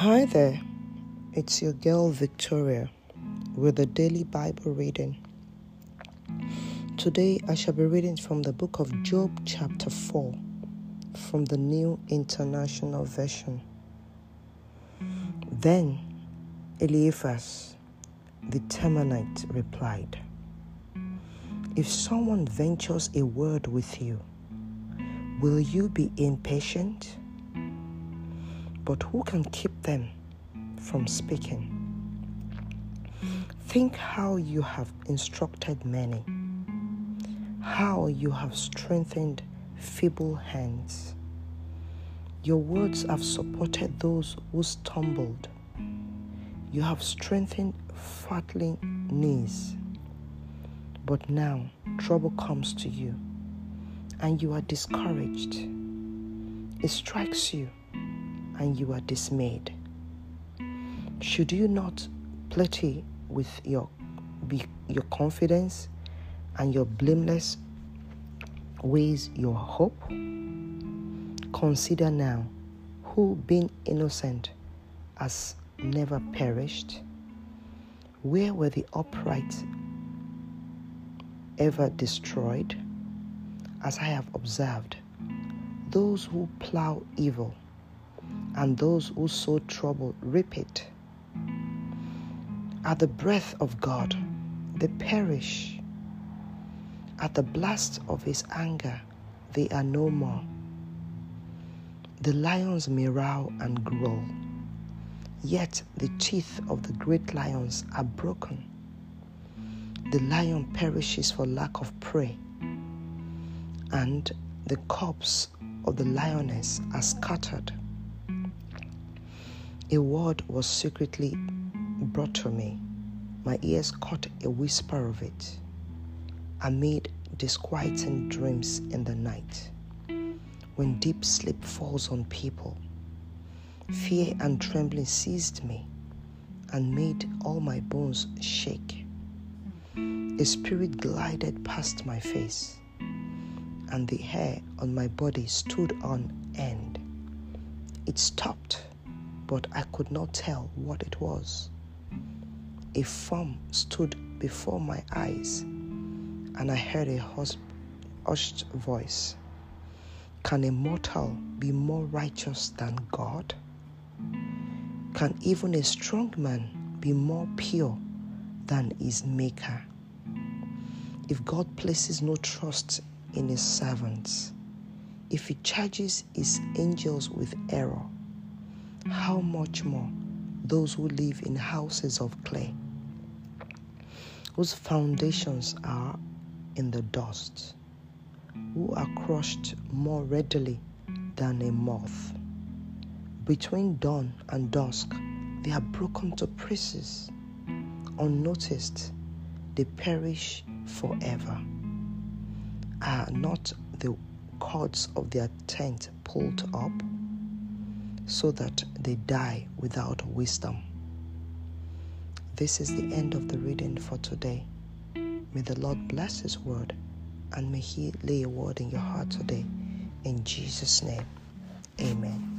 Hi there, it's your girl Victoria with a daily Bible reading. Today I shall be reading from the book of Job, chapter 4, from the New International Version. Then Eliphaz the Temanite replied, If someone ventures a word with you, will you be impatient? But who can keep them from speaking? Think how you have instructed many, how you have strengthened feeble hands. Your words have supported those who stumbled. You have strengthened fatling knees. But now trouble comes to you, and you are discouraged. It strikes you and you are dismayed. Should you not plenty with your your confidence and your blameless ways your hope? Consider now who being innocent has never perished. Where were the upright ever destroyed? As I have observed, those who plow evil and those who sow trouble reap it. At the breath of God, they perish. At the blast of his anger, they are no more. The lions may roar and growl, yet the teeth of the great lions are broken. The lion perishes for lack of prey, and the corpse of the lioness are scattered. A word was secretly brought to me. My ears caught a whisper of it. Amid disquieting dreams in the night, when deep sleep falls on people, fear and trembling seized me and made all my bones shake. A spirit glided past my face, and the hair on my body stood on end. It stopped but I could not tell what it was. A form stood before my eyes, and I heard a hushed voice Can a mortal be more righteous than God? Can even a strong man be more pure than his Maker? If God places no trust in his servants, if he charges his angels with error, how much more those who live in houses of clay, whose foundations are in the dust, who are crushed more readily than a moth. Between dawn and dusk, they are broken to pieces. Unnoticed, they perish forever. Are not the cords of their tent pulled up? So that they die without wisdom. This is the end of the reading for today. May the Lord bless His word and may He lay a word in your heart today. In Jesus' name, amen.